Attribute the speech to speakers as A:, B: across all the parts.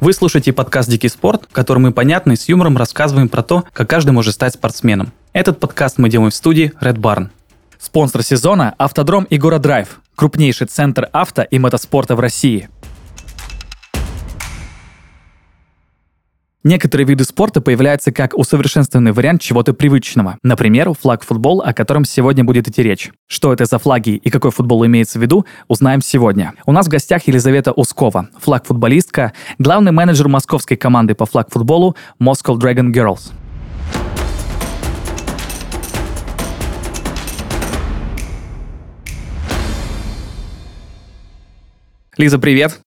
A: Вы слушаете подкаст «Дикий спорт», в котором мы понятно и с юмором рассказываем про то, как каждый может стать спортсменом. Этот подкаст мы делаем в студии Red Barn.
B: Спонсор сезона – Автодром и Драйв, крупнейший центр авто и мотоспорта в России – Некоторые виды спорта появляются как усовершенствованный вариант чего-то привычного. Например, флаг-футбол, о котором сегодня будет идти речь. Что это за флаги и какой футбол имеется в виду, узнаем сегодня. У нас в гостях Елизавета Ускова, флаг-футболистка, главный менеджер московской команды по флаг-футболу Moscow Dragon Girls. Лиза, привет!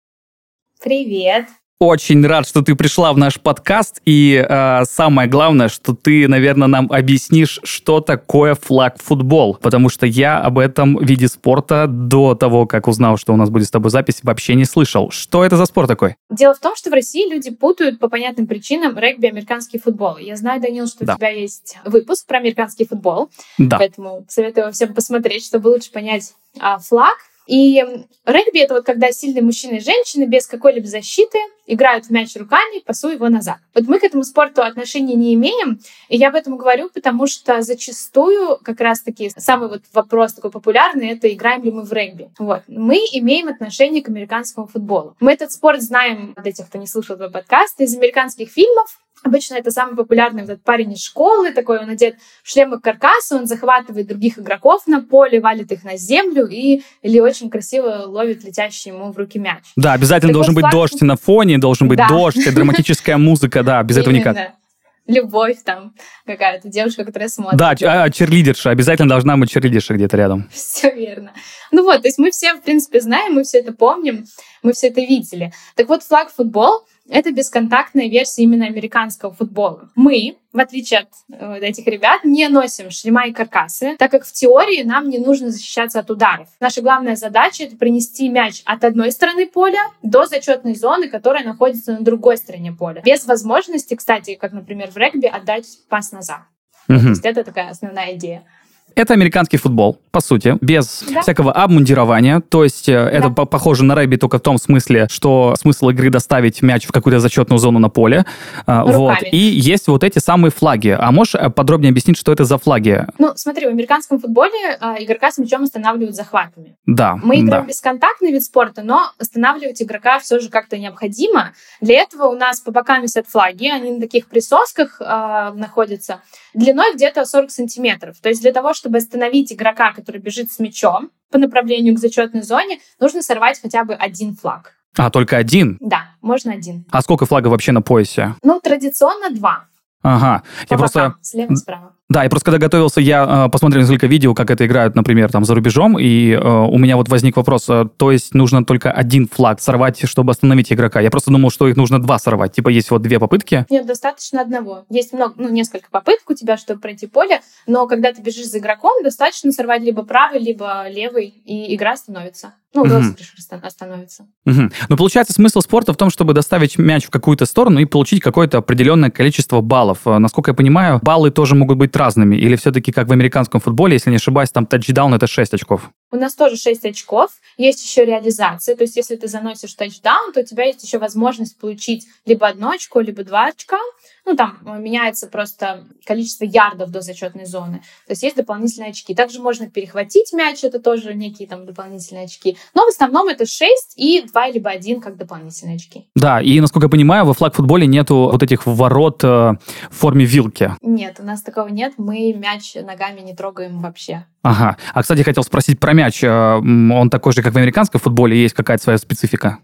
C: Привет!
B: Очень рад, что ты пришла в наш подкаст. И э, самое главное, что ты, наверное, нам объяснишь, что такое флаг-футбол. Потому что я об этом виде спорта до того, как узнал, что у нас будет с тобой запись, вообще не слышал. Что это за спорт такой?
C: Дело в том, что в России люди путают по понятным причинам регби и американский футбол. Я знаю, Данил, что да. у тебя есть выпуск про американский футбол.
B: Да.
C: Поэтому советую всем посмотреть, чтобы лучше понять а, флаг. И регби — это вот когда сильные мужчины и женщины без какой-либо защиты играют в мяч руками, пасуя его назад. Вот мы к этому спорту отношения не имеем, и я об этом говорю, потому что зачастую как раз-таки самый вот вопрос такой популярный — это играем ли мы в регби. Вот. Мы имеем отношение к американскому футболу. Мы этот спорт знаем, для тех, кто не слушал твой подкаст, из американских фильмов, Обычно это самый популярный вот этот парень из школы, такой он одет в шлем и каркас, он захватывает других игроков на поле, валит их на землю и или очень красиво ловит летящий ему в руки мяч.
B: Да, обязательно так должен вот быть флаг... дождь на фоне, должен быть да. дождь, драматическая музыка, да, без этого никак.
C: Любовь там какая-то, девушка, которая смотрит.
B: Да, а, черлидерша, обязательно должна быть черлидерша где-то рядом.
C: Все верно. Ну вот, то есть мы все, в принципе, знаем, мы все это помним, мы все это видели. Так вот, флаг-футбол это бесконтактная версия именно американского футбола. Мы, в отличие от э, этих ребят, не носим шлема и каркасы, так как в теории нам не нужно защищаться от ударов. Наша главная задача — это принести мяч от одной стороны поля до зачетной зоны, которая находится на другой стороне поля. Без возможности, кстати, как, например, в регби, отдать пас назад. Угу. То есть это такая основная идея.
B: Это американский футбол, по сути, без да. всякого обмундирования. То есть э, да. это по похоже на регби только в том смысле, что смысл игры доставить мяч в какую-то зачетную зону на поле. А, Руками. Вот. И есть вот эти самые флаги. А можешь э, подробнее объяснить, что это за флаги?
C: Ну, смотри, в американском футболе э, игрока с мячом останавливают захватами.
B: Да.
C: Мы играем
B: да.
C: бесконтактный вид спорта, но останавливать игрока все же как-то необходимо. Для этого у нас по бокам висят флаги, они на таких присосках э, находятся, длиной где-то 40 сантиметров. То есть для того, чтобы остановить игрока, который бежит с мячом по направлению к зачетной зоне, нужно сорвать хотя бы один флаг.
B: А, только один?
C: Да, можно один.
B: А сколько флагов вообще на поясе?
C: Ну, традиционно два.
B: Ага.
C: По я бокам, просто... слева, справа.
B: Да, и просто когда готовился, я э, посмотрел несколько видео, как это играют, например, там за рубежом, и э, у меня вот возник вопрос, э, то есть нужно только один флаг сорвать, чтобы остановить игрока? Я просто думал, что их нужно два сорвать. Типа есть вот две попытки?
C: Нет, достаточно одного. Есть много, ну, несколько попыток у тебя, чтобы пройти поле, но когда ты бежишь за игроком, достаточно сорвать либо правый, либо левый, и игра становится. Ну, розыгрыш угу. остановится.
B: Угу. Но получается, смысл спорта в том, чтобы доставить мяч в какую-то сторону и получить какое-то определенное количество баллов. Э, насколько я понимаю, баллы тоже могут быть разными. Или все-таки, как в американском футболе, если не ошибаюсь, там тачдаун — это 6 очков?
C: У нас тоже 6 очков. Есть еще реализация. То есть, если ты заносишь тачдаун, то у тебя есть еще возможность получить либо одно очко, либо два очка. Ну, там э, меняется просто количество ярдов до зачетной зоны. То есть есть дополнительные очки. Также можно перехватить мяч, это тоже некие там дополнительные очки. Но в основном это 6 и 2 либо 1 как дополнительные очки.
B: Да, и насколько я понимаю, во флаг-футболе нету вот этих ворот э, в форме вилки.
C: Нет, у нас такого нет. Мы мяч ногами не трогаем вообще.
B: Ага. А, кстати, хотел спросить про мяч. Э, он такой же, как в американском футболе, есть какая-то своя специфика?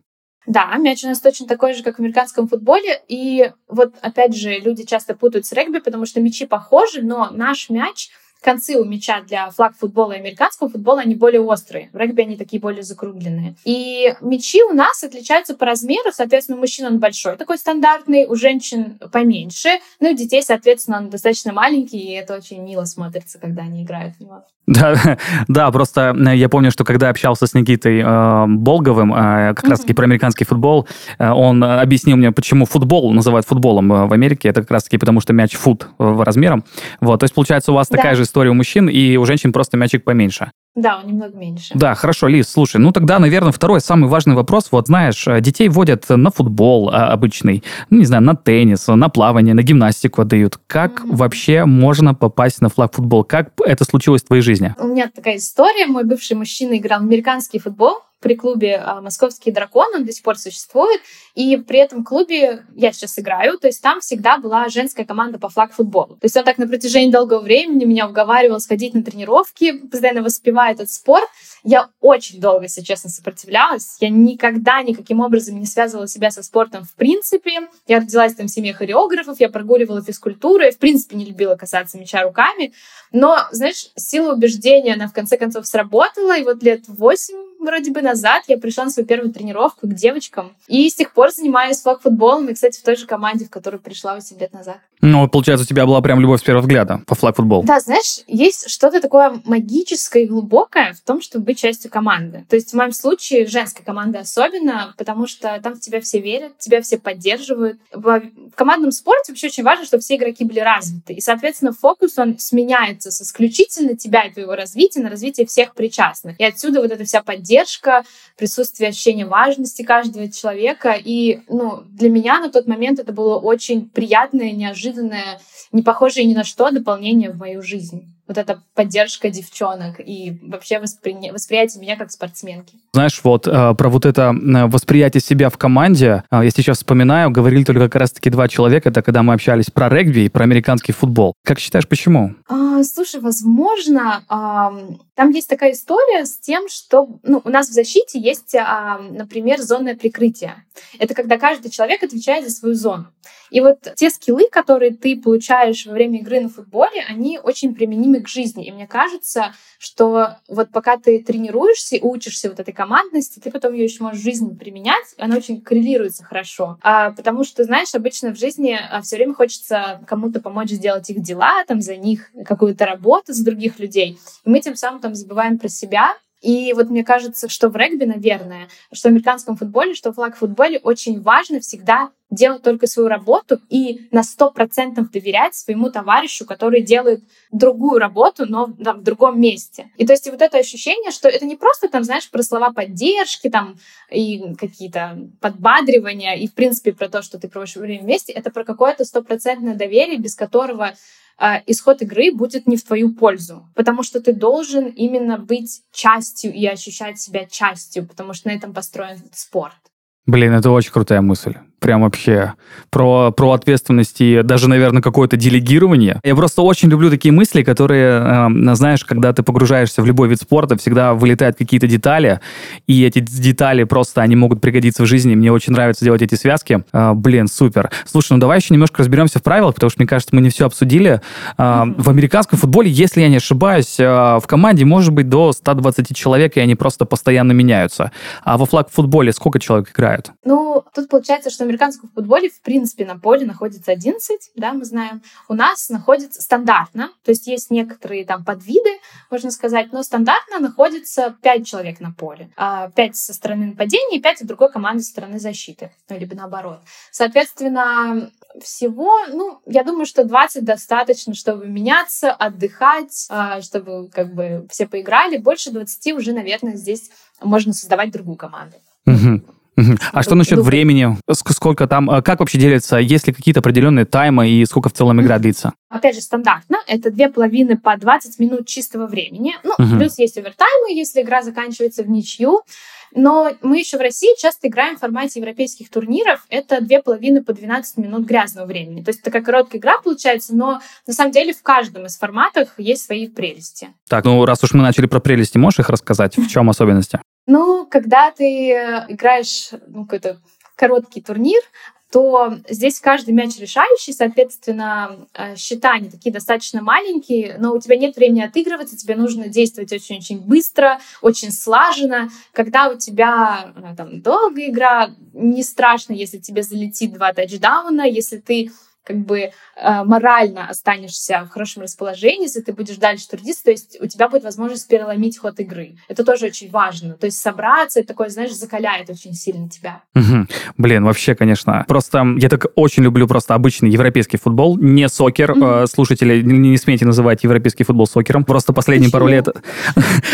C: Да, мяч у нас точно такой же, как в американском футболе. И вот, опять же, люди часто путают с регби, потому что мячи похожи, но наш мяч — концы у мяча для флаг-футбола и американского футбола, они более острые. В регби они такие более закругленные. И мячи у нас отличаются по размеру. Соответственно, у мужчин он большой, такой стандартный, у женщин поменьше. Ну и у детей, соответственно, он достаточно маленький, и это очень мило смотрится, когда они играют в него.
B: Да, да, просто э, я помню, что когда общался с Никитой э, Болговым, э, как mm-hmm. раз-таки про американский футбол, э, он объяснил мне, почему футбол называют футболом э, в Америке. Это как раз-таки потому, что мяч фут в размером. Вот, то есть, получается, у вас да. такая же история у мужчин, и у женщин просто мячик поменьше.
C: Да, он немного меньше.
B: Да, хорошо, Лиз, слушай, ну тогда, наверное, второй самый важный вопрос. Вот знаешь, э, детей водят на футбол а, обычный, ну, не знаю, на теннис, на плавание, на гимнастику отдают. Как mm-hmm. вообще можно попасть на флаг футбол? Как это случилось в твоей жизни?
C: У меня такая история. Мой бывший мужчина играл в американский футбол при клубе а, «Московский дракон», он до сих пор существует, и при этом клубе я сейчас играю, то есть там всегда была женская команда по флаг-футболу. То есть он так на протяжении долгого времени меня уговаривал сходить на тренировки, постоянно воспевая этот спорт. Я очень долго, если честно, сопротивлялась. Я никогда никаким образом не связывала себя со спортом в принципе. Я родилась там в семье хореографов, я прогуливала физкультуру, я в принципе не любила касаться мяча руками. Но, знаешь, сила убеждения, она в конце концов сработала, и вот лет восемь вроде бы назад я пришла на свою первую тренировку к девочкам. И с тех пор занимаюсь флаг-футболом. И, кстати, в той же команде, в которую пришла 8 лет назад.
B: Ну, получается, у тебя была прям любовь с первого взгляда по флаг-футболу.
C: Да, знаешь, есть что-то такое магическое и глубокое в том, чтобы быть частью команды. То есть в моем случае женской команды особенно, потому что там в тебя все верят, тебя все поддерживают. В командном спорте вообще очень важно, чтобы все игроки были развиты. И, соответственно, фокус, он сменяется с исключительно тебя и твоего развития на развитие всех причастных. И отсюда вот эта вся поддержка, присутствие ощущения важности каждого человека. И ну, для меня на тот момент это было очень приятное, неожиданное, не похожее ни на что дополнение в мою жизнь вот эта поддержка девчонок и вообще воспри... восприятие меня как спортсменки.
B: Знаешь, вот э, про вот это э, восприятие себя в команде, э, я сейчас вспоминаю, говорили только как раз-таки два человека, это когда мы общались про регби и про американский футбол. Как считаешь, почему?
C: А, слушай, возможно, а, там есть такая история с тем, что ну, у нас в защите есть, а, например, зонное прикрытие. Это когда каждый человек отвечает за свою зону. И вот те скиллы, которые ты получаешь во время игры на футболе, они очень применимы к жизни. И мне кажется, что вот пока ты тренируешься и учишься вот этой командности, ты потом ее еще можешь в жизни применять, она очень коррелируется хорошо. А, потому что, знаешь, обычно в жизни а, все время хочется кому-то помочь сделать их дела, там, за них какую-то работу за других людей. И мы тем самым там забываем про себя, и вот мне кажется, что в регби, наверное, что в американском футболе, что в флаг-футболе очень важно всегда делать только свою работу и на сто процентов доверять своему товарищу, который делает другую работу, но да, в другом месте. И то есть вот это ощущение, что это не просто там, знаешь, про слова поддержки там и какие-то подбадривания и, в принципе, про то, что ты проводишь время вместе, это про какое-то стопроцентное доверие, без которого исход игры будет не в твою пользу, потому что ты должен именно быть частью и ощущать себя частью, потому что на этом построен спорт.
B: Блин, это очень крутая мысль прям вообще про, про ответственность и даже, наверное, какое-то делегирование. Я просто очень люблю такие мысли, которые, э, знаешь, когда ты погружаешься в любой вид спорта, всегда вылетают какие-то детали, и эти детали просто, они могут пригодиться в жизни. Мне очень нравится делать эти связки. Э, блин, супер. Слушай, ну давай еще немножко разберемся в правилах, потому что, мне кажется, мы не все обсудили. Э, в американском футболе, если я не ошибаюсь, э, в команде может быть до 120 человек, и они просто постоянно меняются. А во флаг-футболе сколько человек играют?
C: Ну, тут получается, что американском футболе, в принципе, на поле находится 11, да, мы знаем. У нас находится стандартно, то есть есть некоторые там подвиды, можно сказать, но стандартно находится 5 человек на поле. 5 а, со стороны нападения и 5 от другой команды со стороны защиты, ну, либо наоборот. Соответственно, всего, ну, я думаю, что 20 достаточно, чтобы меняться, отдыхать, а, чтобы как бы все поиграли. Больше 20 уже, наверное, здесь можно создавать другую команду.
B: Угу. А что насчет времени? Сколько там, э, как вообще делится? Есть ли какие-то определенные таймы и сколько в целом игра длится?
C: Опять же, стандартно. Это две половины по 20 минут чистого времени. Ну, угу. плюс есть овертаймы, если игра заканчивается в ничью. Но мы еще в России часто играем в формате европейских турниров. Это две половины по 12 минут грязного времени. То есть такая короткая игра получается, но на самом деле в каждом из форматов есть свои прелести.
B: Так, ну раз уж мы начали про прелести, можешь их рассказать? В чем особенности?
C: Ну, когда ты э, играешь ну, какой-то короткий турнир, то здесь каждый мяч решающий, соответственно, э, счета они такие достаточно маленькие, но у тебя нет времени отыгрываться, тебе нужно действовать очень-очень быстро, очень слаженно. Когда у тебя э, там долгая игра, не страшно, если тебе залетит два тачдауна, если ты как бы э, морально останешься в хорошем расположении, если ты будешь дальше трудиться, то есть у тебя будет возможность переломить ход игры. Это тоже очень важно. То есть собраться, это такое, знаешь, закаляет очень сильно тебя.
B: Угу. Блин, вообще, конечно. Просто я так очень люблю просто обычный европейский футбол, не сокер. Угу. Слушатели, не, не смейте называть европейский футбол сокером. Просто последние Почему? пару лет...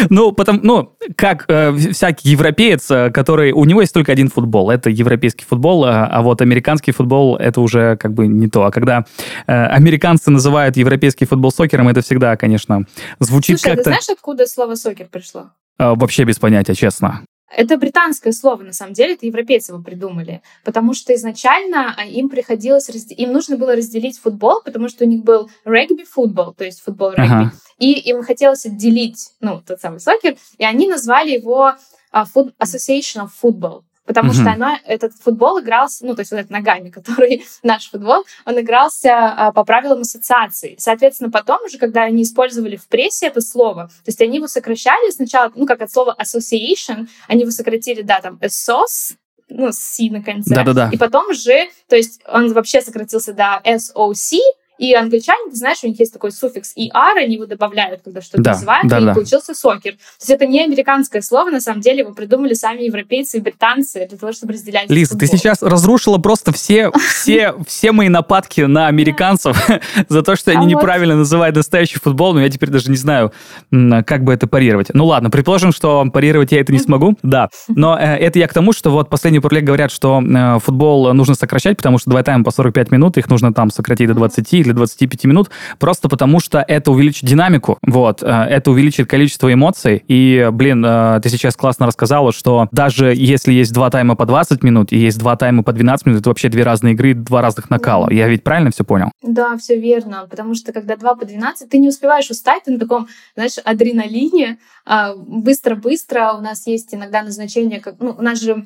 B: Ну, потом, ну, как э, всякий европеец, э, который... У него есть только один футбол. Это европейский футбол, а, а вот американский футбол — это уже как бы не то. А когда э, американцы называют европейский футбол сокером, это всегда, конечно, звучит
C: Слушай,
B: как-то...
C: А ты знаешь, откуда слово сокер пришло?
B: Э, вообще без понятия, честно.
C: Это британское слово, на самом деле, это европейцы его придумали, потому что изначально а, им приходилось, им нужно было разделить футбол, потому что у них был регби-футбол, то есть футбол-регби, ага. и им хотелось отделить, ну, тот самый сокер, и они назвали его Association of Football, потому угу. что она, этот футбол игрался, ну, то есть вот этот ногами, который наш футбол, он игрался а, по правилам ассоциации. Соответственно, потом уже, когда они использовали в прессе это слово, то есть они его сокращали сначала, ну, как от слова association, они его сократили, да, там, SOS, ну, с на конце.
B: Да-да-да.
C: И потом уже, то есть он вообще сократился до SOC, и англичане, ты знаешь, у них есть такой суффикс ER, они его добавляют, когда что-то да, называют, да, и да. получился сокер. То есть это не американское слово, на самом деле его придумали сами европейцы и британцы для того, чтобы разделять
B: Лиза, ты сейчас разрушила просто все, все, все мои нападки на американцев за то, что они а неправильно называют настоящий футбол, но я теперь даже не знаю, как бы это парировать. Ну ладно, предположим, что парировать я это не смогу, да. Но э, это я к тому, что вот последние пару лет говорят, что э, футбол нужно сокращать, потому что два тайма по 45 минут, их нужно там сократить до 20 или 25 минут, просто потому что это увеличит динамику, вот, э, это увеличит количество эмоций, и, блин, э, ты сейчас классно рассказала, что даже если есть два тайма по 20 минут и есть два тайма по 12 минут, это вообще две разные игры, два разных накала. Я ведь правильно все понял?
C: Да, все верно, потому что когда два по 12, ты не успеваешь устать, ты на таком, знаешь, адреналине, а, быстро-быстро, у нас есть иногда назначение, как, ну, у нас же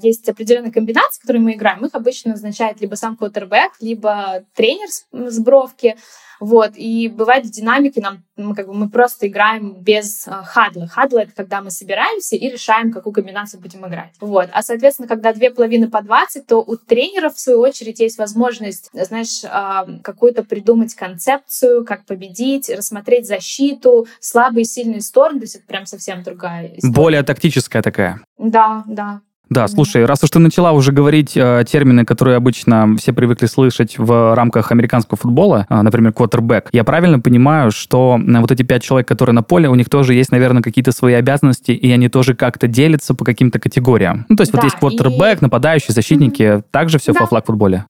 C: есть определенные комбинации, которые мы играем. Их обычно назначает либо сам квотербек, либо тренер с бровки. Вот. И бывает в динамике нам, мы, как бы, мы просто играем без uh, хадла. Хадла — это когда мы собираемся и решаем, какую комбинацию будем играть. Вот. А, соответственно, когда две половины по 20, то у тренеров, в свою очередь, есть возможность, знаешь, uh, какую-то придумать концепцию, как победить, рассмотреть защиту, слабые и сильные стороны. То есть это прям совсем другая история.
B: Более тактическая такая.
C: Да, да.
B: Да, слушай, раз уж ты начала уже говорить э, термины, которые обычно все привыкли слышать в рамках американского футбола, э, например, квотербек, я правильно понимаю, что э, вот эти пять человек, которые на поле, у них тоже есть, наверное, какие-то свои обязанности, и они тоже как-то делятся по каким-то категориям. Ну, то есть да, вот есть квотербек, и... нападающий, защитники, mm-hmm. также все да. во флаг-футболе?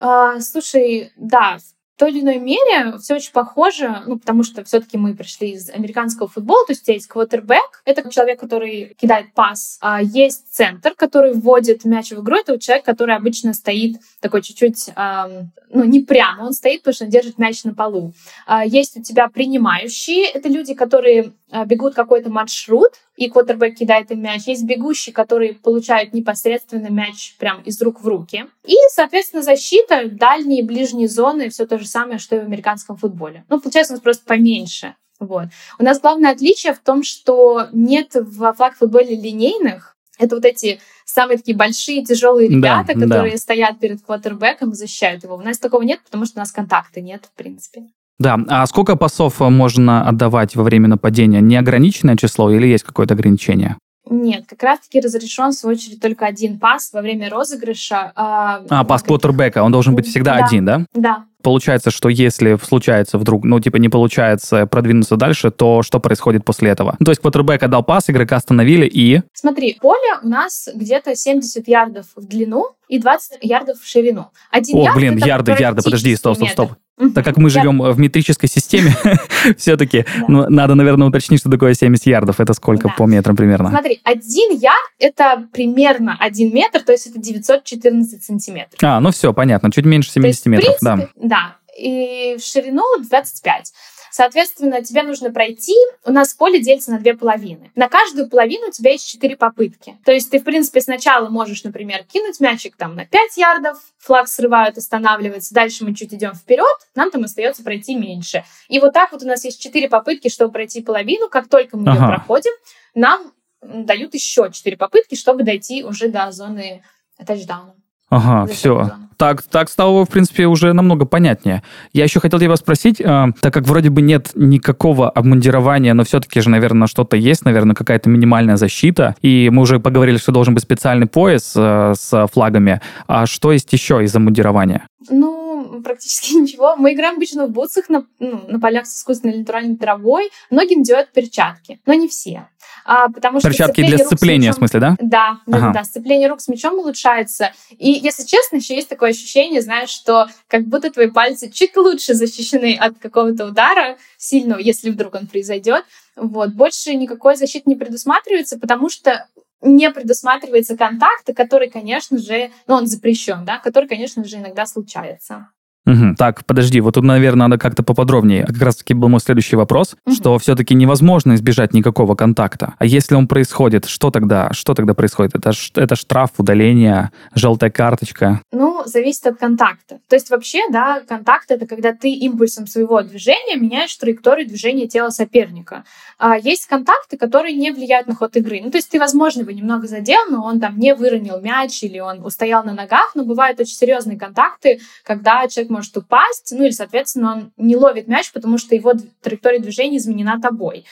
C: А, слушай, да, в той или иной мере все очень похоже, ну, потому что все-таки мы пришли из американского футбола, то есть есть квотербек, это человек, который кидает пас, а есть центр, который вводит мяч в игру, это человек, который обычно стоит такой чуть-чуть, эм, ну, не прямо, он стоит, потому что он держит мяч на полу. А есть у тебя принимающие, это люди, которые бегут какой-то маршрут, и квотербек кидает им мяч. Есть бегущие, которые получают непосредственно мяч прям из рук в руки. И, соответственно, защита, дальние и ближние зоны, все то же самое, что и в американском футболе. Ну, получается, у нас просто поменьше. Вот. У нас главное отличие в том, что нет в флаг-футболе линейных. Это вот эти самые такие большие, тяжелые ребята, да, которые да. стоят перед квотербеком и защищают его. У нас такого нет, потому что у нас контакта нет, в принципе.
B: Да, а сколько пасов можно отдавать во время нападения? Неограниченное число или есть какое-то ограничение?
C: Нет, как раз-таки разрешен, в свою очередь, только один пас во время розыгрыша.
B: А, а пас квотербека, он должен быть всегда
C: да,
B: один, да?
C: Да.
B: Получается, что если случается вдруг, ну, типа, не получается продвинуться дальше, то что происходит после этого? Ну, то есть квотербек отдал пас, игрока остановили и...
C: Смотри, поле у нас где-то 70 ярдов в длину и 20 ярдов в ширину.
B: Один О, ярд блин, ярды, ярды, подожди, стоп, стоп, стоп. Так как мы живем в метрической системе, все-таки ну, надо, наверное, уточнить, что такое 70 ярдов. Это сколько по метрам примерно?
C: Смотри, один ярд — это примерно один метр, то есть это 914 сантиметров.
B: А, ну все, понятно, чуть меньше 70 метров, да.
C: Да, и в ширину 25. Соответственно, тебе нужно пройти, у нас поле делится на две половины. На каждую половину у тебя есть четыре попытки. То есть ты, в принципе, сначала можешь, например, кинуть мячик там на 5 ярдов, флаг срывают, останавливается, дальше мы чуть идем вперед, нам там остается пройти меньше. И вот так вот у нас есть четыре попытки, чтобы пройти половину. Как только мы ага. ее проходим, нам дают еще четыре попытки, чтобы дойти уже до зоны тачдауна.
B: Ага, все. Так, так стало, в принципе, уже намного понятнее. Я еще хотел тебя спросить, э, так как вроде бы нет никакого обмундирования, но все-таки же, наверное, что-то есть, наверное, какая-то минимальная защита. И мы уже поговорили, что должен быть специальный пояс э, с флагами. А что есть еще из обмундирования?
C: Ну, практически ничего. Мы играем обычно в бутсах на, ну, на полях с искусственной натуральной травой. Многим делают перчатки, но не все.
B: А, потому что Перчатки для сцепления, мячом, в смысле, да?
C: Да, ага. да, сцепление рук с мячом улучшается. И, если честно, еще есть такое ощущение, знаешь, что как будто твои пальцы чуть лучше защищены от какого-то удара сильного, если вдруг он произойдет. Вот. Больше никакой защиты не предусматривается, потому что не предусматривается контакт, который, конечно же, ну, он запрещен, да, который, конечно же, иногда случается.
B: Угу. Так, подожди, вот тут, наверное, надо как-то поподробнее. Как раз-таки был мой следующий вопрос, угу. что все-таки невозможно избежать никакого контакта. А если он происходит, что тогда? Что тогда происходит? Это, это штраф, удаление, желтая карточка?
C: Ну, зависит от контакта. То есть вообще, да, контакт — это когда ты импульсом своего движения меняешь траекторию движения тела соперника. А есть контакты, которые не влияют на ход игры. Ну, то есть ты, возможно, его немного задел, но он там не выронил мяч или он устоял на ногах, но бывают очень серьезные контакты, когда человек может упасть, ну или, соответственно, он не ловит мяч, потому что его траектория движения изменена тобой.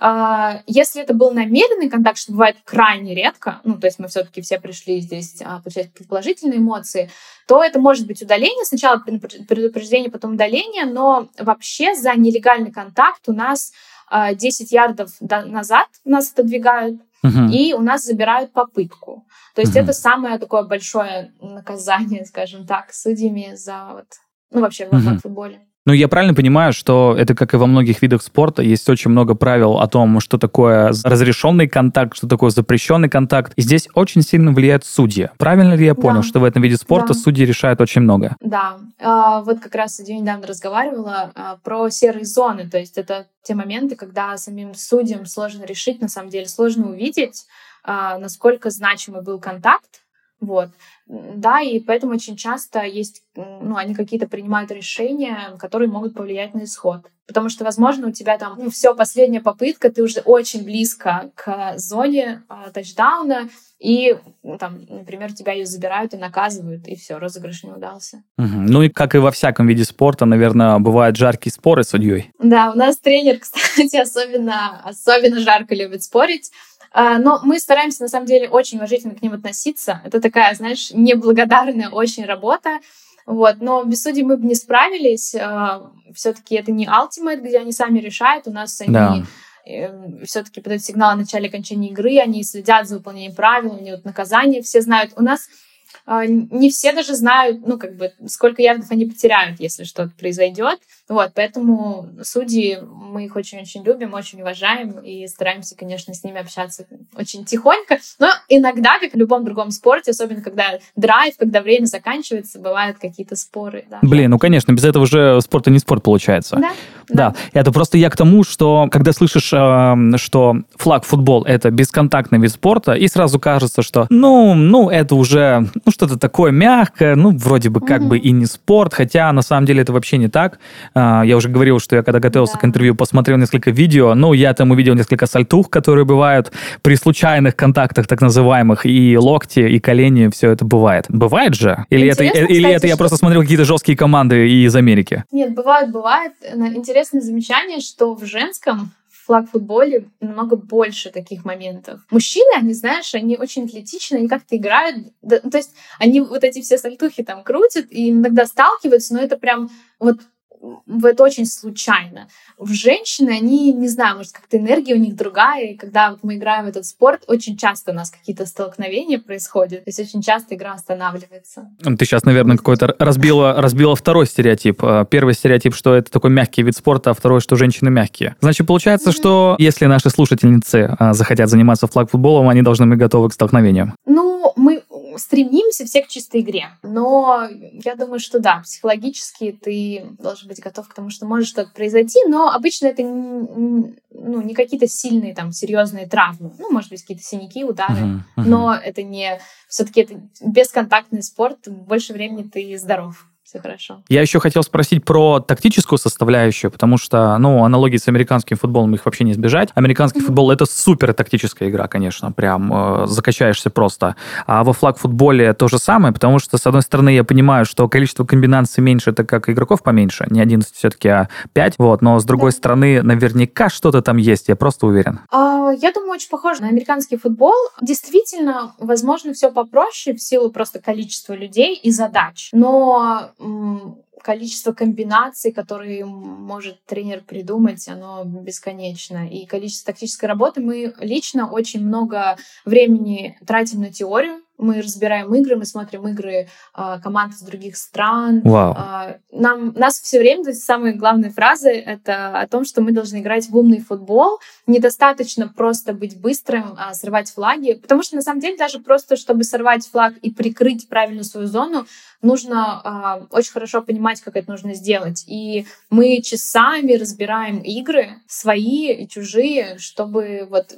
C: А, если это был намеренный контакт, что бывает крайне редко, ну, то есть мы все-таки все пришли здесь а, получать положительные эмоции, то это может быть удаление. Сначала предупреждение, потом удаление, но вообще за нелегальный контакт у нас 10 а, ярдов назад нас отодвигают, uh и у нас забирают попытку. То есть uh это самое такое большое наказание, скажем так, судьями за вот ну, вообще в uh футболе.
B: Ну, я правильно понимаю, что это, как и во многих видах спорта, есть очень много правил о том, что такое разрешенный контакт, что такое запрещенный контакт. И здесь очень сильно влияют судьи. Правильно ли я понял, да. что в этом виде спорта да. судьи решают очень много?
C: Да. А, вот как раз я недавно разговаривала а, про серые зоны. То есть это те моменты, когда самим судьям сложно решить, на самом деле сложно увидеть, а, насколько значимый был контакт, вот. Да, и поэтому очень часто есть, ну, они какие-то принимают решения, которые могут повлиять на исход. Потому что, возможно, у тебя там, ну, все, последняя попытка, ты уже очень близко к зоне э, тачдауна, и, там, например, тебя ее забирают и наказывают, и все, розыгрыш не удался.
B: Угу. Ну и как и во всяком виде спорта, наверное, бывают жаркие споры с судьей.
C: Да, у нас тренер, кстати, особенно, особенно жарко любит спорить. А, но мы стараемся, на самом деле, очень уважительно к ним относиться. Это такая, знаешь, неблагодарная очень работа. Вот. Но без судей мы бы не справились. А, Все-таки это не Ultimate, где они сами решают. У нас они да. Эм, все-таки подают сигнал о начале окончания игры, они следят за выполнением правил, они вот наказания все знают. У нас не все даже знают, ну, как бы, сколько ярдов они потеряют, если что-то произойдет. Вот, поэтому судьи, мы их очень-очень любим, очень уважаем и стараемся, конечно, с ними общаться очень тихонько. Но иногда, как в любом другом спорте, особенно когда драйв, когда время заканчивается, бывают какие-то споры. Да.
B: Блин, ну, конечно, без этого же спорт и не спорт получается.
C: Да.
B: Да, да. это просто я к тому, что когда слышишь, э, что флаг футбол это бесконтактный вид спорта, и сразу кажется, что ну, ну это уже ну, что-то такое мягкое, ну вроде бы как mm-hmm. бы и не спорт, хотя на самом деле это вообще не так. Э, я уже говорил, что я когда готовился да. к интервью, посмотрел несколько видео, ну я там увидел несколько сальтух, которые бывают при случайных контактах так называемых, и локти, и колени, все это бывает. Бывает же? Или Интересно, это, кстати, или это я просто смотрел какие-то жесткие команды из Америки?
C: Нет, бывает, бывает. Интересно интересное замечание, что в женском флаг-футболе намного больше таких моментов. Мужчины, они, знаешь, они очень атлетичны, они как-то играют, да, ну, то есть они вот эти все сальтухи там крутят и иногда сталкиваются, но это прям вот это очень случайно. В женщины, они, не знаю, может, как-то энергия у них другая, и когда вот мы играем в этот спорт, очень часто у нас какие-то столкновения происходят, то есть очень часто игра останавливается.
B: Ты сейчас, наверное, какой-то разбила, разбила второй стереотип. А, первый стереотип, что это такой мягкий вид спорта, а второй, что женщины мягкие. Значит, получается, mm-hmm. что если наши слушательницы а, захотят заниматься флаг-футболом, они должны быть готовы к столкновениям.
C: Ну, мы стремимся все к чистой игре. Но я думаю, что да, психологически ты должен быть готов к тому, что может что-то произойти, но обычно это не, ну, не какие-то сильные там серьезные травмы. Ну, может быть, какие-то синяки, удары, uh-huh, uh-huh. но это не... все таки это бесконтактный спорт, больше времени ты здоров. Все хорошо.
B: Я еще хотел спросить про тактическую составляющую, потому что, ну, аналогии с американским футболом их вообще не избежать. Американский mm-hmm. футбол это супер тактическая игра, конечно, прям э, закачаешься просто. А во флаг-футболе то же самое, потому что, с одной стороны, я понимаю, что количество комбинаций меньше, так как игроков поменьше, не 11 все-таки, а 5, вот, но с другой да. стороны, наверняка что-то там есть, я просто уверен.
C: А, я думаю, очень похоже на американский футбол. Действительно, возможно, все попроще в силу просто количества людей и задач. Но количество комбинаций, которые может тренер придумать, оно бесконечно. И количество тактической работы мы лично очень много времени тратим на теорию, мы разбираем игры, мы смотрим игры э, команд из других стран.
B: Wow. Э,
C: нам, нас все время, то есть самые главные фразы — это о том, что мы должны играть в умный футбол. Недостаточно просто быть быстрым, а срывать флаги, потому что на самом деле даже просто, чтобы сорвать флаг и прикрыть правильно свою зону, нужно э, очень хорошо понимать, как это нужно сделать. И мы часами разбираем игры, свои и чужие, чтобы вот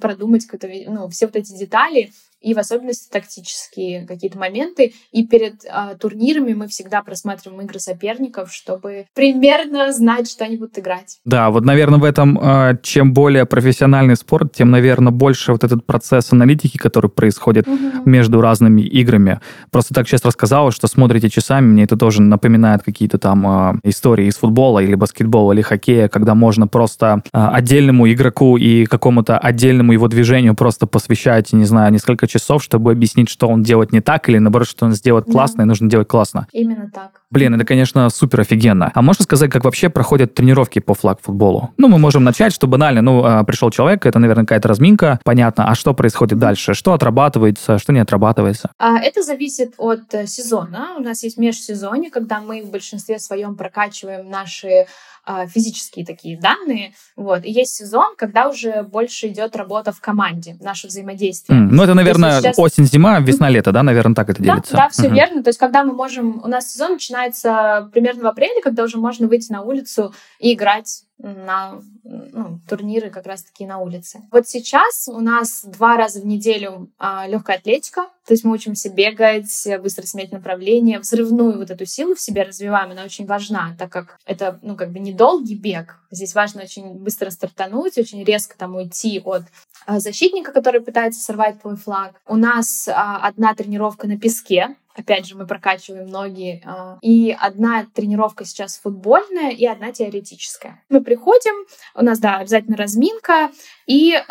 C: продумать ну, все вот эти детали и в особенности тактические какие-то моменты. И перед э, турнирами мы всегда просматриваем игры соперников, чтобы примерно знать, что они будут играть.
B: Да, вот, наверное, в этом, э, чем более профессиональный спорт, тем, наверное, больше вот этот процесс аналитики, который происходит угу. между разными играми. Просто так сейчас рассказала, что смотрите часами, мне это тоже напоминает какие-то там э, истории из футбола или баскетбола или хоккея, когда можно просто э, отдельному игроку и какому-то отдельному его движению просто посвящать, не знаю, несколько часов, чтобы объяснить, что он делает не так, или наоборот, что он сделает классно, да. и нужно делать классно.
C: Именно так.
B: Блин, это, конечно, супер офигенно. А можно сказать, как вообще проходят тренировки по флаг-футболу? Ну, мы можем начать, что банально, ну, а, пришел человек, это, наверное, какая-то разминка, понятно, а что происходит дальше? Что отрабатывается, что не отрабатывается?
C: А, это зависит от э, сезона. У нас есть межсезонье, когда мы в большинстве своем прокачиваем наши а, физические такие данные. Вот. И есть сезон, когда уже больше идет работа в команде, наше взаимодействие.
B: Mm, ну, это, наверное, сейчас... осень-зима, весна-лето, да, наверное, так это делится.
C: Да, да все uh-huh. верно. То есть, когда мы можем... У нас сезон начинается примерно в апреле, когда уже можно выйти на улицу и играть на ну, турниры как раз-таки на улице. Вот сейчас у нас два раза в неделю а, легкая атлетика, то есть мы учимся бегать, быстро сменять направление, взрывную вот эту силу в себе развиваем, она очень важна, так как это, ну, как бы недолгий бег. Здесь важно очень быстро стартануть, очень резко там уйти от а, защитника, который пытается сорвать твой флаг. У нас а, одна тренировка на песке, Опять же, мы прокачиваем ноги. А, и одна тренировка сейчас футбольная, и одна теоретическая. Мы приходим, у нас, да, обязательно разминка, и э,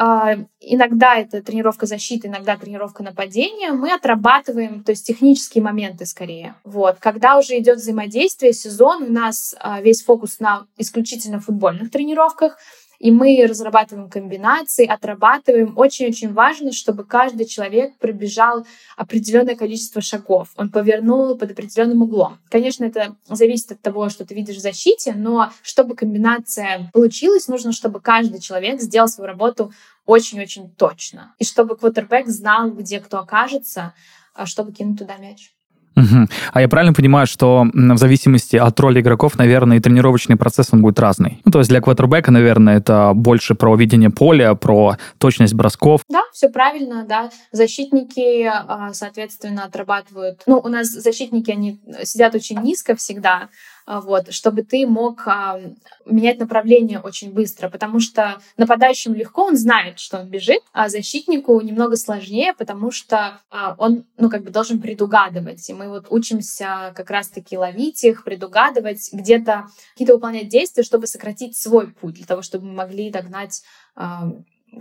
C: иногда это тренировка защиты, иногда тренировка нападения. Мы отрабатываем, то есть технические моменты скорее. Вот. Когда уже идет взаимодействие, сезон, у нас э, весь фокус на исключительно футбольных тренировках и мы разрабатываем комбинации, отрабатываем. Очень-очень важно, чтобы каждый человек пробежал определенное количество шагов. Он повернул под определенным углом. Конечно, это зависит от того, что ты видишь в защите, но чтобы комбинация получилась, нужно, чтобы каждый человек сделал свою работу очень-очень точно. И чтобы квотербек знал, где кто окажется, а чтобы кинуть туда мяч.
B: Угу. А я правильно понимаю, что в зависимости от роли игроков, наверное, и тренировочный процесс он будет разный? Ну, то есть для квотербека, наверное, это больше про видение поля, про точность бросков.
C: Да, все правильно, да. Защитники, а, соответственно, отрабатывают... Ну, у нас защитники, они сидят очень низко всегда, вот, чтобы ты мог а, менять направление очень быстро, потому что нападающему легко, он знает, что он бежит, а защитнику немного сложнее, потому что а, он, ну, как бы должен предугадывать, и мы вот учимся как раз-таки ловить их, предугадывать, где-то какие-то выполнять действия, чтобы сократить свой путь, для того, чтобы мы могли догнать а,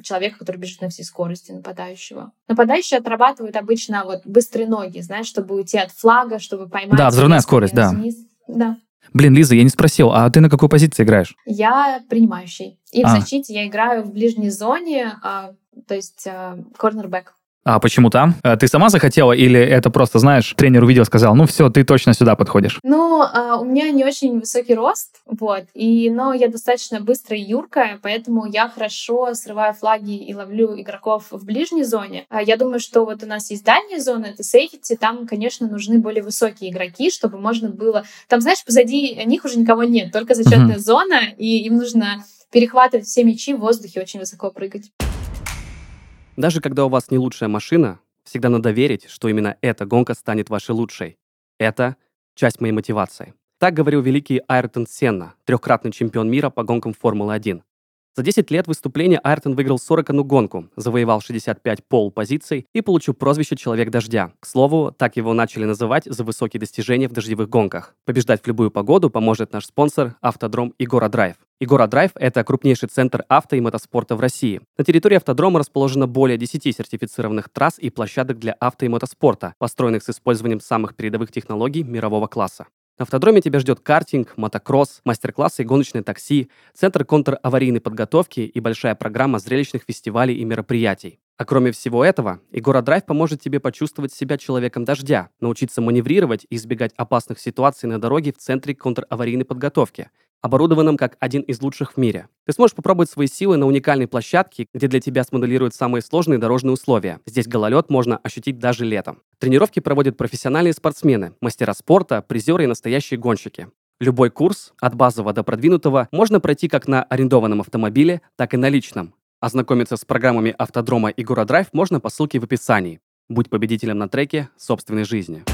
C: человека, который бежит на всей скорости нападающего. Нападающие отрабатывают обычно вот быстрые ноги, знаешь, чтобы уйти от флага, чтобы поймать...
B: Да, взрывная скорость, да.
C: Вниз. Да.
B: Блин, Лиза, я не спросил, а ты на какой позиции играешь?
C: Я принимающий. И а. в защите я играю в ближней зоне, а, то есть корнербэк.
B: А почему там? Э, ты сама захотела или это просто, знаешь, тренер увидел, сказал, ну все, ты точно сюда подходишь?
C: Ну, у меня не очень высокий рост, вот, и, но я достаточно быстрая и юркая, поэтому я хорошо срываю флаги и ловлю игроков в ближней зоне. А я думаю, что вот у нас есть дальняя зона, это сейфти, там, конечно, нужны более высокие игроки, чтобы можно было... Там, знаешь, позади них уже никого нет, только зачетная mm-hmm. зона, и им нужно перехватывать все мячи в воздухе, очень высоко прыгать.
A: Даже когда у вас не лучшая машина, всегда надо верить, что именно эта гонка станет вашей лучшей. Это
D: часть моей мотивации. Так говорил великий Айртон Сенна, трехкратный чемпион мира по гонкам Формулы-1. За 10 лет выступления Айртон выиграл 41 гонку, завоевал 65 пол-позиций и получил прозвище «Человек дождя». К слову, так его начали называть за высокие достижения в дождевых гонках. Побеждать в любую погоду поможет наш спонсор «Автодром Игора Драйв». Игора Драйв – это крупнейший центр авто и мотоспорта в России. На территории автодрома расположено более 10 сертифицированных трасс и площадок для авто и мотоспорта, построенных с использованием самых передовых технологий мирового класса. На автодроме тебя ждет картинг, мотокросс, мастер-классы и гоночное такси, центр контраварийной подготовки и большая программа зрелищных фестивалей и мероприятий. А кроме всего этого, Игора Драйв поможет тебе почувствовать себя человеком дождя, научиться маневрировать и избегать опасных ситуаций на дороге в центре контраварийной подготовки, оборудованном как один из лучших в мире. Ты сможешь попробовать свои силы на уникальной площадке, где для тебя смоделируют самые сложные дорожные условия. Здесь гололед можно ощутить даже летом. Тренировки проводят профессиональные спортсмены, мастера спорта, призеры и настоящие гонщики. Любой курс, от базового до продвинутого, можно пройти как на арендованном автомобиле, так и на личном. Ознакомиться с программами автодрома и Драйв можно по ссылке в описании. Будь победителем на треке собственной жизни.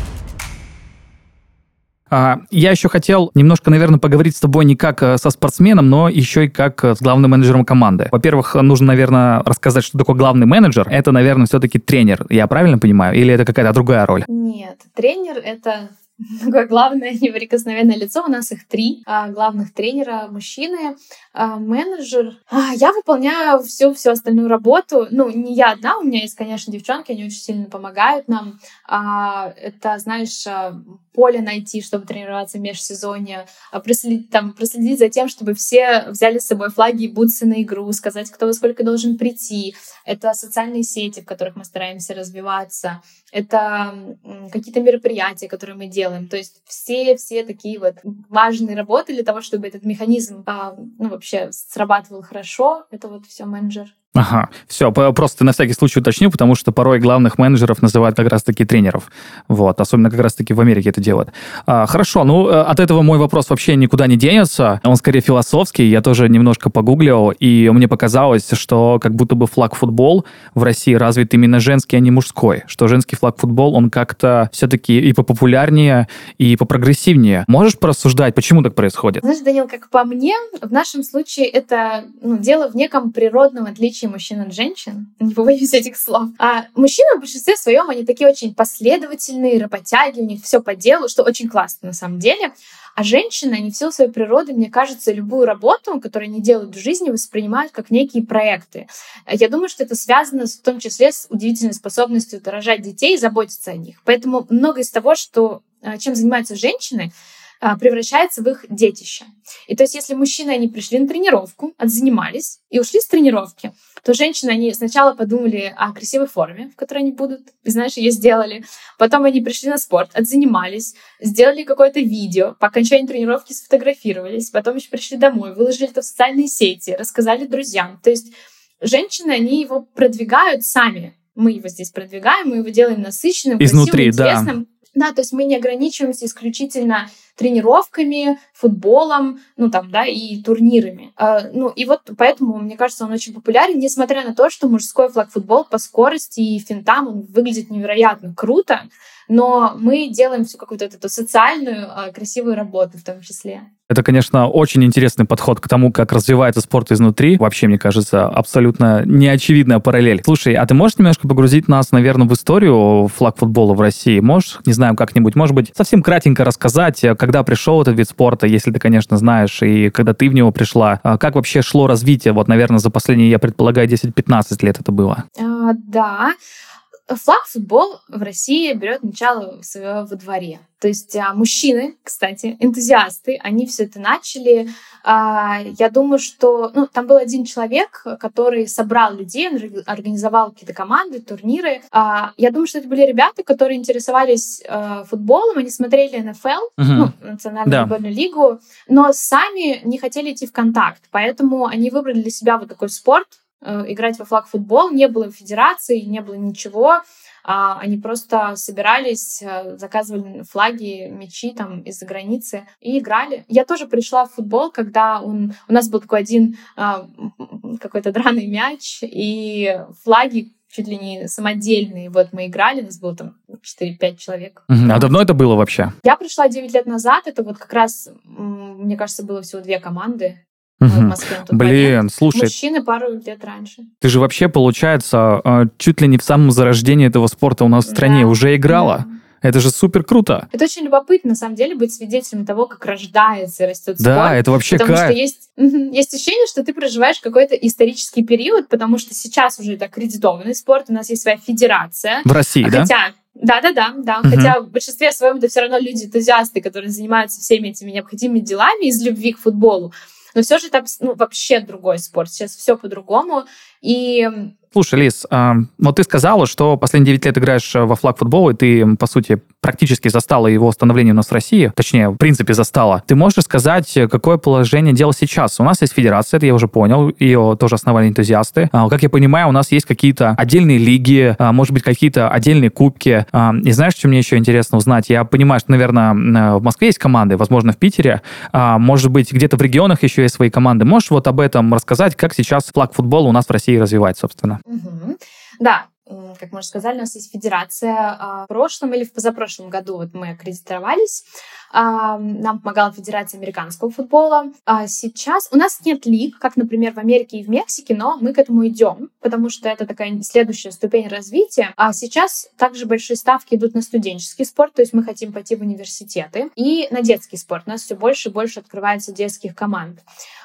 B: А, я еще хотел немножко, наверное, поговорить с тобой не как э, со спортсменом, но еще и как э, с главным менеджером команды. Во-первых, нужно, наверное, рассказать, что такое главный менеджер. Это, наверное, все-таки тренер. Я правильно понимаю? Или это какая-то другая роль?
C: Нет, тренер — это такое главное неприкосновенное лицо. У нас их три а, главных тренера, мужчины, менеджер. А, я выполняю всю, всю остальную работу. Ну, не я одна, у меня есть, конечно, девчонки, они очень сильно помогают нам. А, это, знаешь, а, поле найти, чтобы тренироваться в межсезонье, а, проследить, там, проследить за тем, чтобы все взяли с собой флаги и бутсы на игру, сказать, кто во сколько должен прийти. Это социальные сети, в которых мы стараемся развиваться. Это какие-то мероприятия, которые мы делаем. То есть все-все такие вот важные работы для того, чтобы этот механизм а, ну, вообще срабатывал хорошо. Это вот все менеджер.
B: Ага, все, просто на всякий случай уточню, потому что порой главных менеджеров называют как раз-таки тренеров. Вот, особенно как раз-таки в Америке это делают. А, хорошо, ну, э, от этого мой вопрос вообще никуда не денется. Он скорее философский. Я тоже немножко погуглил, и мне показалось, что как будто бы флаг-футбол в России развит именно женский, а не мужской. Что женский флаг-футбол, он как-то все-таки и попопулярнее, и попрогрессивнее. Можешь порассуждать, почему так происходит?
C: Знаешь, Данил, как по мне, в нашем случае это ну, дело в неком природном отличии отличие мужчин от женщин, не побоюсь этих слов, а мужчины в большинстве своем, они такие очень последовательные, работяги, у них все по делу, что очень классно на самом деле. А женщины, они в силу своей природы, мне кажется, любую работу, которую они делают в жизни, воспринимают как некие проекты. Я думаю, что это связано в том числе с удивительной способностью рожать детей и заботиться о них. Поэтому много из того, что, а, чем занимаются женщины, превращается в их детище. И то есть, если мужчины, они пришли на тренировку, отзанимались и ушли с тренировки, то женщины, они сначала подумали о красивой форме, в которой они будут, и, знаешь, ее сделали. Потом они пришли на спорт, отзанимались, сделали какое-то видео, по окончании тренировки сфотографировались, потом еще пришли домой, выложили это в социальные сети, рассказали друзьям. То есть женщины, они его продвигают сами. Мы его здесь продвигаем, мы его делаем насыщенным,
B: Изнутри,
C: красивым, интересным. Да. Да, то есть мы не ограничиваемся исключительно тренировками, футболом, ну там, да, и турнирами. А, ну и вот поэтому, мне кажется, он очень популярен, несмотря на то, что мужской флаг-футбол по скорости и финтам он выглядит невероятно круто, но мы делаем всю какую-то эту социальную а, красивую работу в том числе.
B: Это, конечно, очень интересный подход к тому, как развивается спорт изнутри. Вообще, мне кажется, абсолютно неочевидная параллель. Слушай, а ты можешь немножко погрузить нас, наверное, в историю флаг-футбола в России? Можешь, не знаю, как-нибудь, может быть, совсем кратенько рассказать, когда пришел этот вид спорта, если ты, конечно, знаешь, и когда ты в него пришла, а как вообще шло развитие? Вот, наверное, за последние, я предполагаю, 10-15 лет это было.
C: А, да. Флаг-футбол в России берет начало своего во дворе. То есть а, мужчины, кстати, энтузиасты, они все это начали. А, я думаю, что ну, там был один человек, который собрал людей, он организовал какие-то команды, турниры. А, я думаю, что это были ребята, которые интересовались футболом, они смотрели НФЛ, угу. ну, Национальную да. футбольную лигу, но сами не хотели идти в контакт. Поэтому они выбрали для себя вот такой спорт, играть во флаг футбол, не было федерации, не было ничего. А, они просто собирались, э, заказывали флаги, мячи там из-за границы и играли. Я тоже пришла в футбол, когда он, у нас был такой один а, какой-то драный мяч, и флаги чуть ли не самодельные. Вот мы играли, нас было там 4-5 человек.
B: А давно это было вообще?
C: Я пришла 9 лет назад, это вот как раз, мне кажется, было всего две команды э, в
B: Мгм.
C: Москве на тот момент.
B: Блин, слушай,
C: Мужчины пару лет раньше.
B: ты же вообще, получается, э, чуть ли не в самом зарождении этого спорта у нас в стране
C: Да.
B: уже играла.
C: Да.
B: Это же супер круто.
C: Это очень любопытно, на самом деле, быть свидетелем того, как рождается и растет
B: Да,
C: спорт.
B: это вообще
C: Потому что
B: кайф.
C: есть, мгм, есть ощущение, что ты проживаешь какой-то исторический период, потому что сейчас уже это аккредитованный спорт, у нас есть своя федерация.
B: В России, да?
C: Хотя, да, да, да, да.
B: Мгм.
C: Хотя в большинстве своем это все равно люди-энтузиасты, которые занимаются всеми этими необходимыми делами из любви к футболу. Но все же абс- ну, вообще другой спорт. Сейчас все по-другому. И
B: Слушай, Лиз, а, вот ты сказала, что последние 9 лет играешь э, во флаг футбол, и ты, по сути, практически застала его становление у нас в России, точнее, в принципе, застала. Ты можешь сказать, э, какое положение дела сейчас? У нас есть федерация, это я уже понял, ее тоже основали энтузиасты. А, Как я понимаю, у нас есть какие-то отдельные лиги, а, может быть, какие-то отдельные кубки. И знаешь, что мне еще интересно узнать? Я понимаю, что, наверное, в Москве есть команды, возможно, в Питере. Может быть, где-то в регионах еще есть свои команды. Можешь вот об этом рассказать, как сейчас флаг футбола у нас в России развивается, собственно?
C: Мгм. Да, как мы уже сказали, у нас есть федерация. А, В прошлом или в позапрошлом году вот мы аккредитовались. Нам помогала Федерация американского футбола. А Сейчас у нас нет лиг, как, например, в Америке и в Мексике, но мы к этому идем, потому что это такая следующая ступень развития. А сейчас также большие ставки идут на студенческий спорт, то есть мы хотим пойти в университеты, и на детский спорт. У нас все больше и больше открывается детских команд.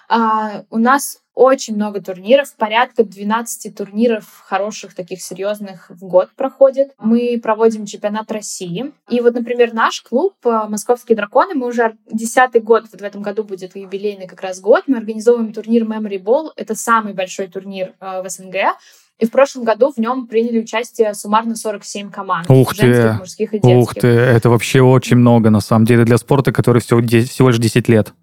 C: А, у нас очень много турниров, порядка 12 турниров хороших, таких серьезных в год проходит. Мы проводим чемпионат России. И вот, например, наш клуб э, «Московские драконы», мы уже десятый год, вот в этом году будет юбилейный как раз год, мы организовываем турнир Memory Ball. Это самый большой турнир э, в СНГ. И в прошлом году в нем приняли участие суммарно 47 команд.
B: Ух ты!
C: женских, мужских и детских.
B: Ух ты, это вообще очень много, на самом деле, для спорта, который всего, всего лишь 10 лет.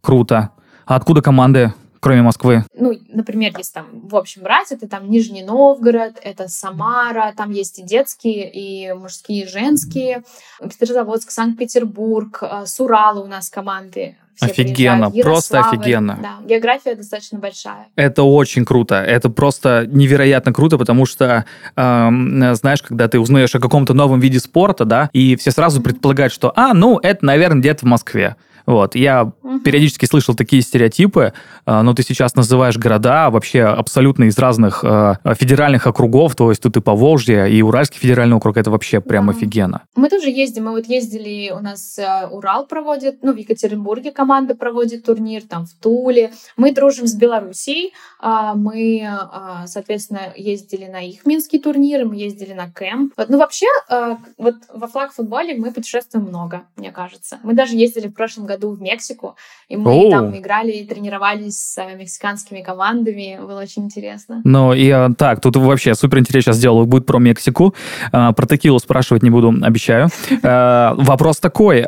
B: Круто. А откуда команды, кроме Москвы?
C: ну, например, если там, в общем, брать, это там Нижний Новгород, это Самара, там есть и детские, и мужские, и женские, Петрозаводск, Санкт-Петербург, э, с Урала у нас команды. все
B: Офигенно, просто офигенно.
C: Да, география достаточно большая.
B: Это очень круто. Это просто невероятно круто, потому что, эм, знаешь, когда ты узнаешь о каком-то новом виде спорта, да, и все сразу предполагают, что, а, ну, это, наверное, где-то в Москве. Вот, я
C: Мгм.
B: периодически слышал такие стереотипы, э, но ты сейчас называешь города вообще абсолютно из разных э, федеральных округов, то есть тут и Поволжье, и Уральский федеральный округ, это вообще прям
C: Да.
B: офигенно.
C: Мы тоже ездим, мы вот ездили, у нас э, Урал проводит, ну, в Екатеринбурге команда проводит турнир, там, в Туле. Мы дружим с Белоруссией, а, мы, а, соответственно, ездили на их минские турниры, мы ездили на кэмп. Вот, Ну, вообще, вот во флаг-футболе мы путешествуем много, мне кажется. Мы даже ездили в прошлом году в Мексику, и мы
B: Оу.
C: там играли и тренировались с э, мексиканскими командами, было очень интересно.
B: Ну, и э, так, тут вообще супер интерес сейчас сделал, будет про Мексику. Э, Про текилу спрашивать не буду, обещаю. Э, Вопрос такой.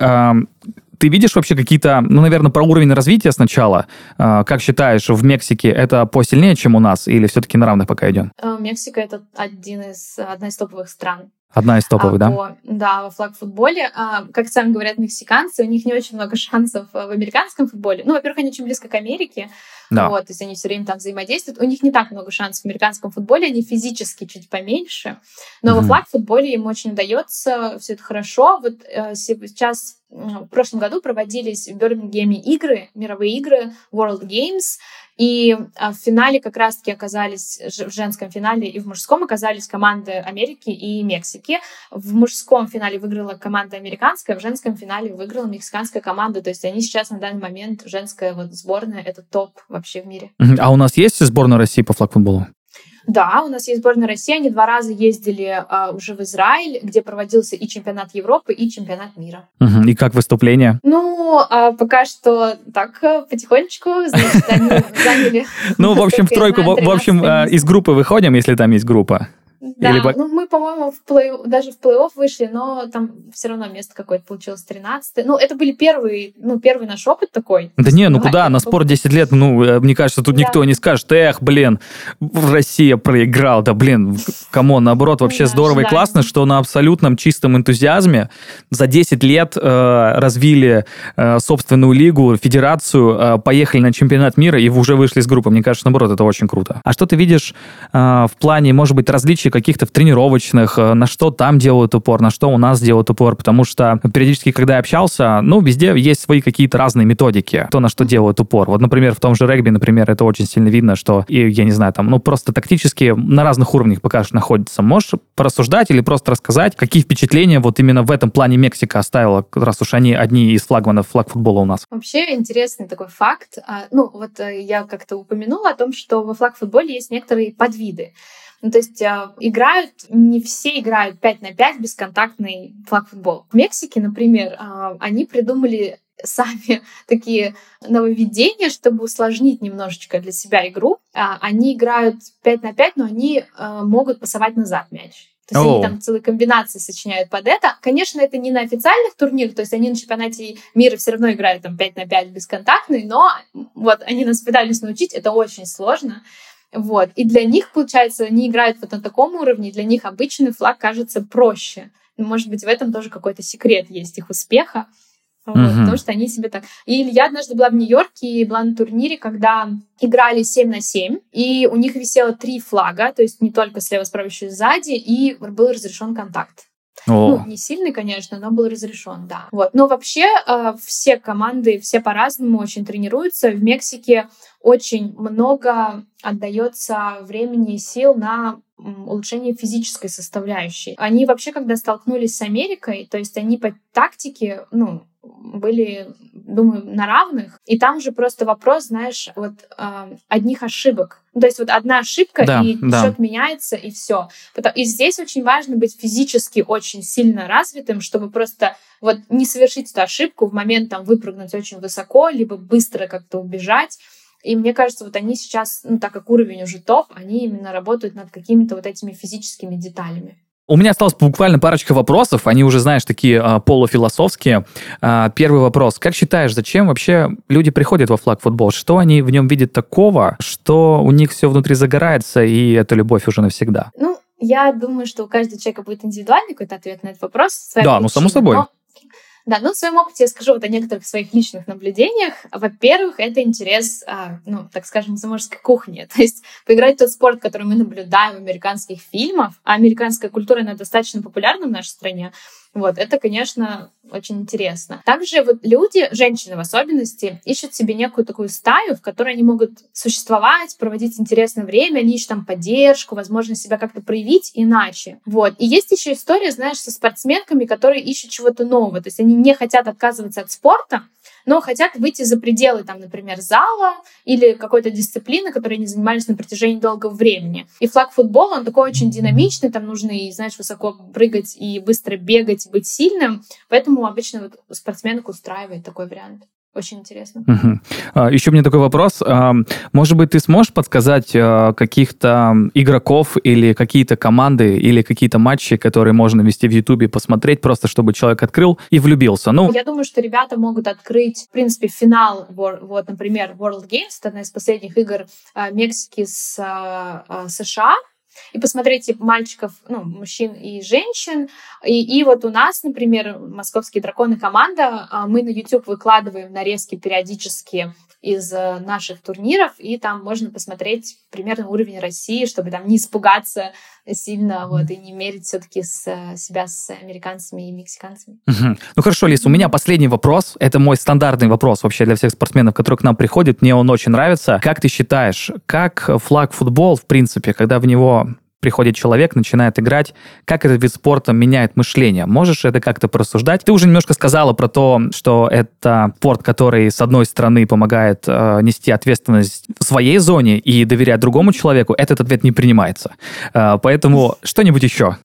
B: Ты видишь вообще какие-то, ну, наверное, про уровень развития сначала? Как считаешь, в Мексике это посильнее, чем у нас, или все-таки на равных пока идем?
C: Мексика — это один из, одна из топовых стран
B: Одна из топовых,
C: а,
B: да?
C: по- да, во флаг-футболе. А, как сами говорят мексиканцы, у них не очень много шансов э, в американском футболе. Ну, во-первых, они очень близко к Америке,
B: Да.
C: вот, то есть они все время там взаимодействуют. У них не так много шансов в американском футболе, они физически чуть поменьше. Но во
B: Мгм.
C: флаг-футболе им очень удается, все это хорошо. Вот э, сейчас, в прошлом году проводились в Бирмингеме игры, мировые игры, World Games, и а, в финале как раз-таки оказались, в женском финале и в мужском оказались команды Америки и Мексики. В мужском финале выиграла команда американская, в женском финале выиграла мексиканская команда. То есть они сейчас на данный момент, женская вот сборная, это топ вообще в мире.
B: А у нас есть сборная России по флаг-футболу?
C: Да, у нас есть сборная России. Они два раза ездили а, уже в Израиль, где проводился и чемпионат Европы, и чемпионат мира.
B: Мгм. И как выступление?
C: Ну, а, пока что так, э, потихонечку, значит, они заняли...
B: Ну, в общем, в тройку, в общем,
C: 13
B: э, из группы выходим, если там есть группа.
C: Да,
B: Или...
C: ну мы, по-моему, в плей даже в плей-офф вышли, но там все равно место какое-то получилось 13 Ну, это были первые, ну, первый наш опыт такой.
B: Да не, ну куда, на спорт 10 лет, ну, э, мне кажется, тут да. никто не скажет, эх, блин, Россия проиграл, да, блин, кому наоборот, вообще да, здорово и классно, что на абсолютном чистом энтузиазме за 10 лет э, развили э, собственную лигу, федерацию, э, поехали на чемпионат мира и уже вышли из группы. Мне кажется, наоборот, это очень круто. А что ты видишь э, в плане, может быть, различий каких-то в тренировочных, э, на что там делают упор, на что у нас делают упор? Потому что периодически, когда я общался, ну, везде есть свои какие-то разные методики, кто на что делает упор. Вот, например, в том же регби, например, это очень сильно видно, что, и, я не знаю, там, ну, просто тактически на разных уровнях пока что находится. Можешь порассуждать или просто рассказать, какие впечатления вот именно в этом плане Мексика оставила, раз уж они одни из флагманов флаг футбола у нас?
C: Вообще интересный такой факт. А, ну, вот э, я как-то упомянула о том, что во флаг-футболе есть некоторые подвиды. Ну, то есть э, играют, не все играют 5 на 5 бесконтактный флаг-футбол. В Мексике, например, э, они придумали сами такие нововведения, чтобы усложнить немножечко для себя игру. А, они играют 5 на 5, но они могут пасовать назад мяч. То есть oh. они там целые комбинации сочиняют под это. Конечно, это не на официальных турнирах, то есть они на чемпионате мира все равно играют там 5 на 5 бесконтактный, но вот они нас пытались научить, это очень сложно. Вот. И для них, получается, они играют вот на таком уровне, для них обычный флаг кажется проще. Может быть, в этом тоже какой-то секрет есть их успеха. Вот, uh-huh. Потому что они себе так... И я однажды была в Нью-Йорке и была на турнире, когда играли 7 на 7, и у них висело три флага, то есть не только слева, справа, еще и сзади, и был разрешен контакт. О. Ну, не сильный, конечно, но был разрешен, да. Вот. Но вообще э, все команды, все по-разному очень тренируются. В Мексике очень много отдается времени и сил на улучшение физической составляющей. Они вообще, когда столкнулись с Америкой, то есть они по тактике, ну, были, думаю, на равных. И там же просто вопрос, знаешь, вот э, одних ошибок. Ну, то есть вот одна ошибка, да, и да. счет меняется, и все. И здесь очень важно быть физически очень сильно развитым, чтобы просто вот не совершить эту ошибку в момент там выпрыгнуть очень высоко, либо быстро как-то убежать. И мне кажется, вот они сейчас, ну, так как уровень уже топ, они именно работают над какими-то вот этими физическими деталями.
B: У меня осталось буквально парочка вопросов, они уже, знаешь, такие а, полуфилософские. А, первый вопрос. Как считаешь, зачем вообще люди приходят во флаг футбол? Что они в нем видят такого, что у них все внутри загорается, и это любовь уже навсегда?
C: Ну, я думаю, что у каждого человека будет индивидуальный какой-то ответ на этот вопрос.
B: Да, причине. ну, само собой. Но
C: да, ну в своем опыте я скажу вот о некоторых своих личных наблюдениях. Во-первых, это интерес, а, ну, так скажем, заморской кухни. То есть поиграть в тот спорт, который мы наблюдаем в американских фильмах, а американская культура, она достаточно популярна в нашей стране, вот, это, конечно, очень интересно. Также вот люди, женщины в особенности, ищут себе некую такую стаю, в которой они могут существовать, проводить интересное время, они ищут там поддержку, возможно, себя как-то проявить иначе. Вот. И есть еще история, знаешь, со спортсменками, которые ищут чего-то нового. То есть они не хотят отказываться от спорта, но хотят выйти за пределы, там, например, зала или какой-то дисциплины, которой они занимались на протяжении долгого времени. И флаг футбола, он такой очень динамичный, там нужно и, знаешь, высоко прыгать и быстро бегать, быть сильным, поэтому обычно вот спортсменок устраивает такой вариант. Очень интересно.
B: Угу. А, еще мне такой вопрос. А, может быть, ты сможешь подсказать а, каких-то игроков или какие-то команды или какие-то матчи, которые можно вести в Ютубе, посмотреть, просто чтобы человек открыл и влюбился? Ну,
C: Я думаю, что ребята могут открыть, в принципе, финал, вот, например, World Games, это одна из последних игр Мексики с США, и посмотреть типа, мальчиков, ну, мужчин и женщин. И, и вот у нас, например, «Московские драконы» команда, а, мы на YouTube выкладываем нарезки периодически из э, наших турниров, и там можно посмотреть примерно уровень России, чтобы там не испугаться сильно, вот, и не мерить все-таки с, э, себя с американцами и мексиканцами.
B: Угу. Ну хорошо, Лиз, у меня последний вопрос. Это мой стандартный вопрос вообще для всех спортсменов, которые к нам приходят. Мне он очень нравится. Как ты считаешь, как флаг футбол, в принципе, когда в него приходит человек, начинает играть, как этот вид спорта меняет мышление. Можешь это как-то порассуждать? Ты уже немножко сказала про то, что это спорт, который, с одной стороны, помогает э, нести ответственность в своей зоне и доверять другому человеку. Этот ответ не принимается. Э, поэтому что-нибудь еще?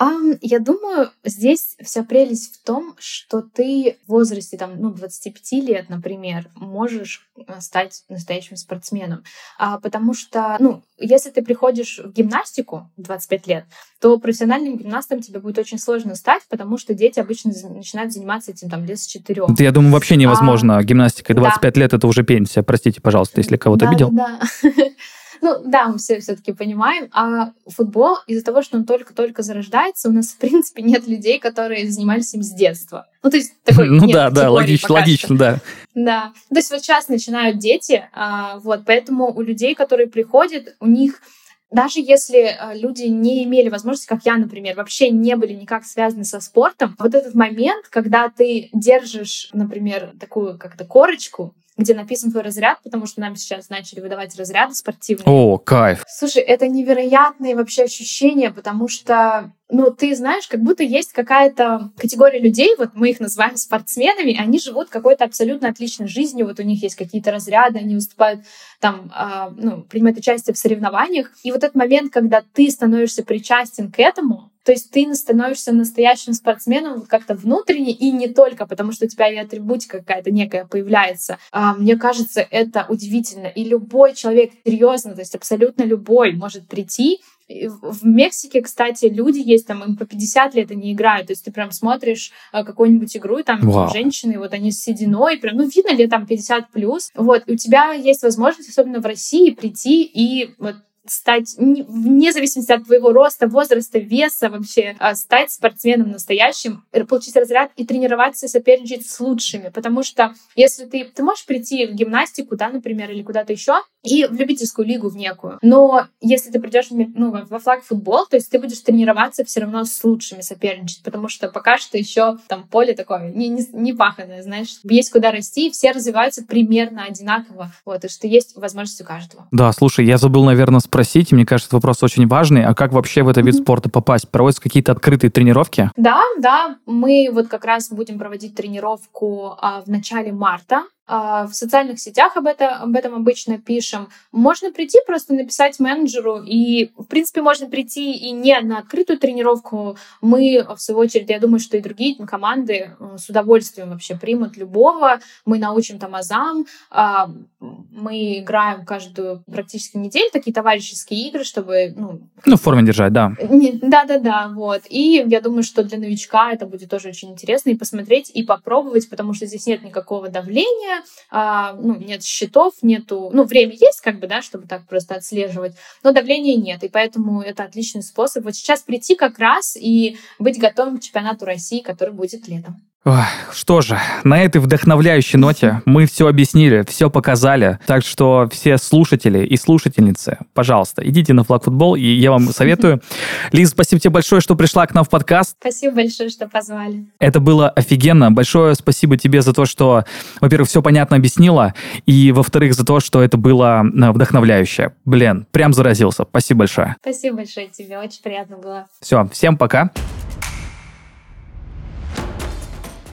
C: Um, я думаю, здесь вся прелесть в том, что ты в возрасте там, ну, 25 лет, например, можешь э, стать настоящим спортсменом. А, потому что, ну, если ты приходишь в гимнастику в 25 лет, то профессиональным гимнастом тебе будет очень сложно стать, потому что дети обычно начинают заниматься этим там лет с 4.
B: Это, я думаю, вообще невозможно. А, Гимнастика 25 да. лет — это уже пенсия. Простите, пожалуйста, если кого-то
C: да,
B: обидел.
C: Да, да. Ну да, мы все все-таки понимаем. А футбол из-за того, что он только-только зарождается, у нас в принципе нет людей, которые занимались им с детства. Ну то есть такой
B: Ну да, да, логично, логично, да.
C: Да. То есть вот сейчас начинают дети, а, вот, поэтому у людей, которые приходят, у них даже если а, люди не имели возможности, как я, например, вообще не были никак связаны со спортом, вот этот момент, когда ты держишь, например, такую как-то корочку, где написан твой разряд, потому что нам сейчас начали выдавать разряды спортивные.
B: О, кайф.
C: Слушай, это невероятные вообще ощущения, потому что ну, ты знаешь, как будто есть какая-то категория людей, вот мы их называем спортсменами, они живут какой-то абсолютно отличной жизнью, вот у них есть какие-то разряды, они выступают там, э, ну, принимают участие в соревнованиях. И вот этот момент, когда ты становишься причастен к этому, то есть ты становишься настоящим спортсменом как-то внутренне и не только, потому что у тебя и атрибутика какая-то некая появляется. А, мне кажется, это удивительно. И любой человек серьезно, то есть абсолютно любой может прийти в Мексике, кстати, люди есть, там им по 50 лет они играют. То есть ты прям смотришь э, какую-нибудь игру, и там Вау. женщины, вот они с сединой, прям, ну, видно ли там 50 плюс. Вот, и у тебя есть возможность, особенно в России, прийти и вот стать, вне зависимости от твоего роста, возраста, веса вообще, а, стать спортсменом настоящим, получить разряд и тренироваться соперничать с лучшими. Потому что если ты, ты можешь прийти в гимнастику, да, например, или куда-то еще, и в любительскую лигу в некую. Но если ты придешь ну, во флаг футбол, то есть ты будешь тренироваться все равно с лучшими соперничать, потому что пока что еще там поле такое не, не, не паханное, знаешь, есть куда расти, и все развиваются примерно одинаково. Вот, и что есть возможность у каждого.
B: Да, слушай, я забыл, наверное, спросить, мне кажется, вопрос очень важный, а как вообще в этот вид спорта попасть? Проводятся какие-то открытые тренировки?
C: Да, да, мы вот как раз будем проводить тренировку а, в начале марта, в социальных сетях об, это, об этом обычно пишем. Можно прийти, просто написать менеджеру, и, в принципе, можно прийти и не на открытую тренировку. Мы, в свою очередь, я думаю, что и другие команды э, с удовольствием вообще примут любого. Мы научим там азам, а, мы играем каждую практически неделю такие товарищеские игры, чтобы... Ну,
B: ну в форме держать, да.
C: Да-да-да, вот. И я думаю, что для новичка это будет тоже очень интересно и посмотреть, и попробовать, потому что здесь нет никакого давления, а, ну, нет счетов, нету, ну, время есть, как бы, да, чтобы так просто отслеживать, но давления нет, и поэтому это отличный способ вот сейчас прийти как раз и быть готовым к чемпионату России, который будет летом.
B: Что же, на этой вдохновляющей ноте мы все объяснили, все показали. Так что все слушатели и слушательницы, пожалуйста, идите на флаг футбол, и я вам советую. Лиз, спасибо тебе большое, что пришла к нам в подкаст.
C: Спасибо большое, что позвали.
B: Это было офигенно. Большое спасибо тебе за то, что, во-первых, все понятно объяснила, и, во-вторых, за то, что это было э, вдохновляюще. Блин, прям заразился. Спасибо большое.
C: Спасибо большое тебе, очень приятно было.
B: Все, всем пока.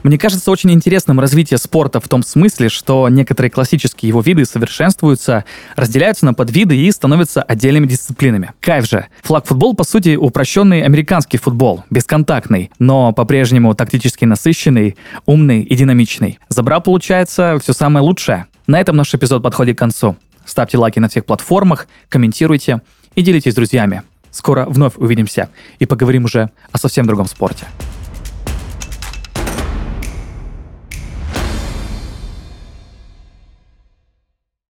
B: Мне кажется очень интересным развитие спорта в том смысле, что некоторые классические его виды совершенствуются, разделяются на подвиды и становятся отдельными дисциплинами. Кайф же. Флаг-футбол, по сути, упрощенный американский футбол, бесконтактный, но по-прежнему тактически насыщенный, умный и динамичный. Забрал, получается, все самое лучшее. На этом наш эпизод подходит к концу. Ставьте лайки на всех платформах, комментируйте и делитесь с друзьями. Скоро вновь увидимся и поговорим уже о совсем другом спорте.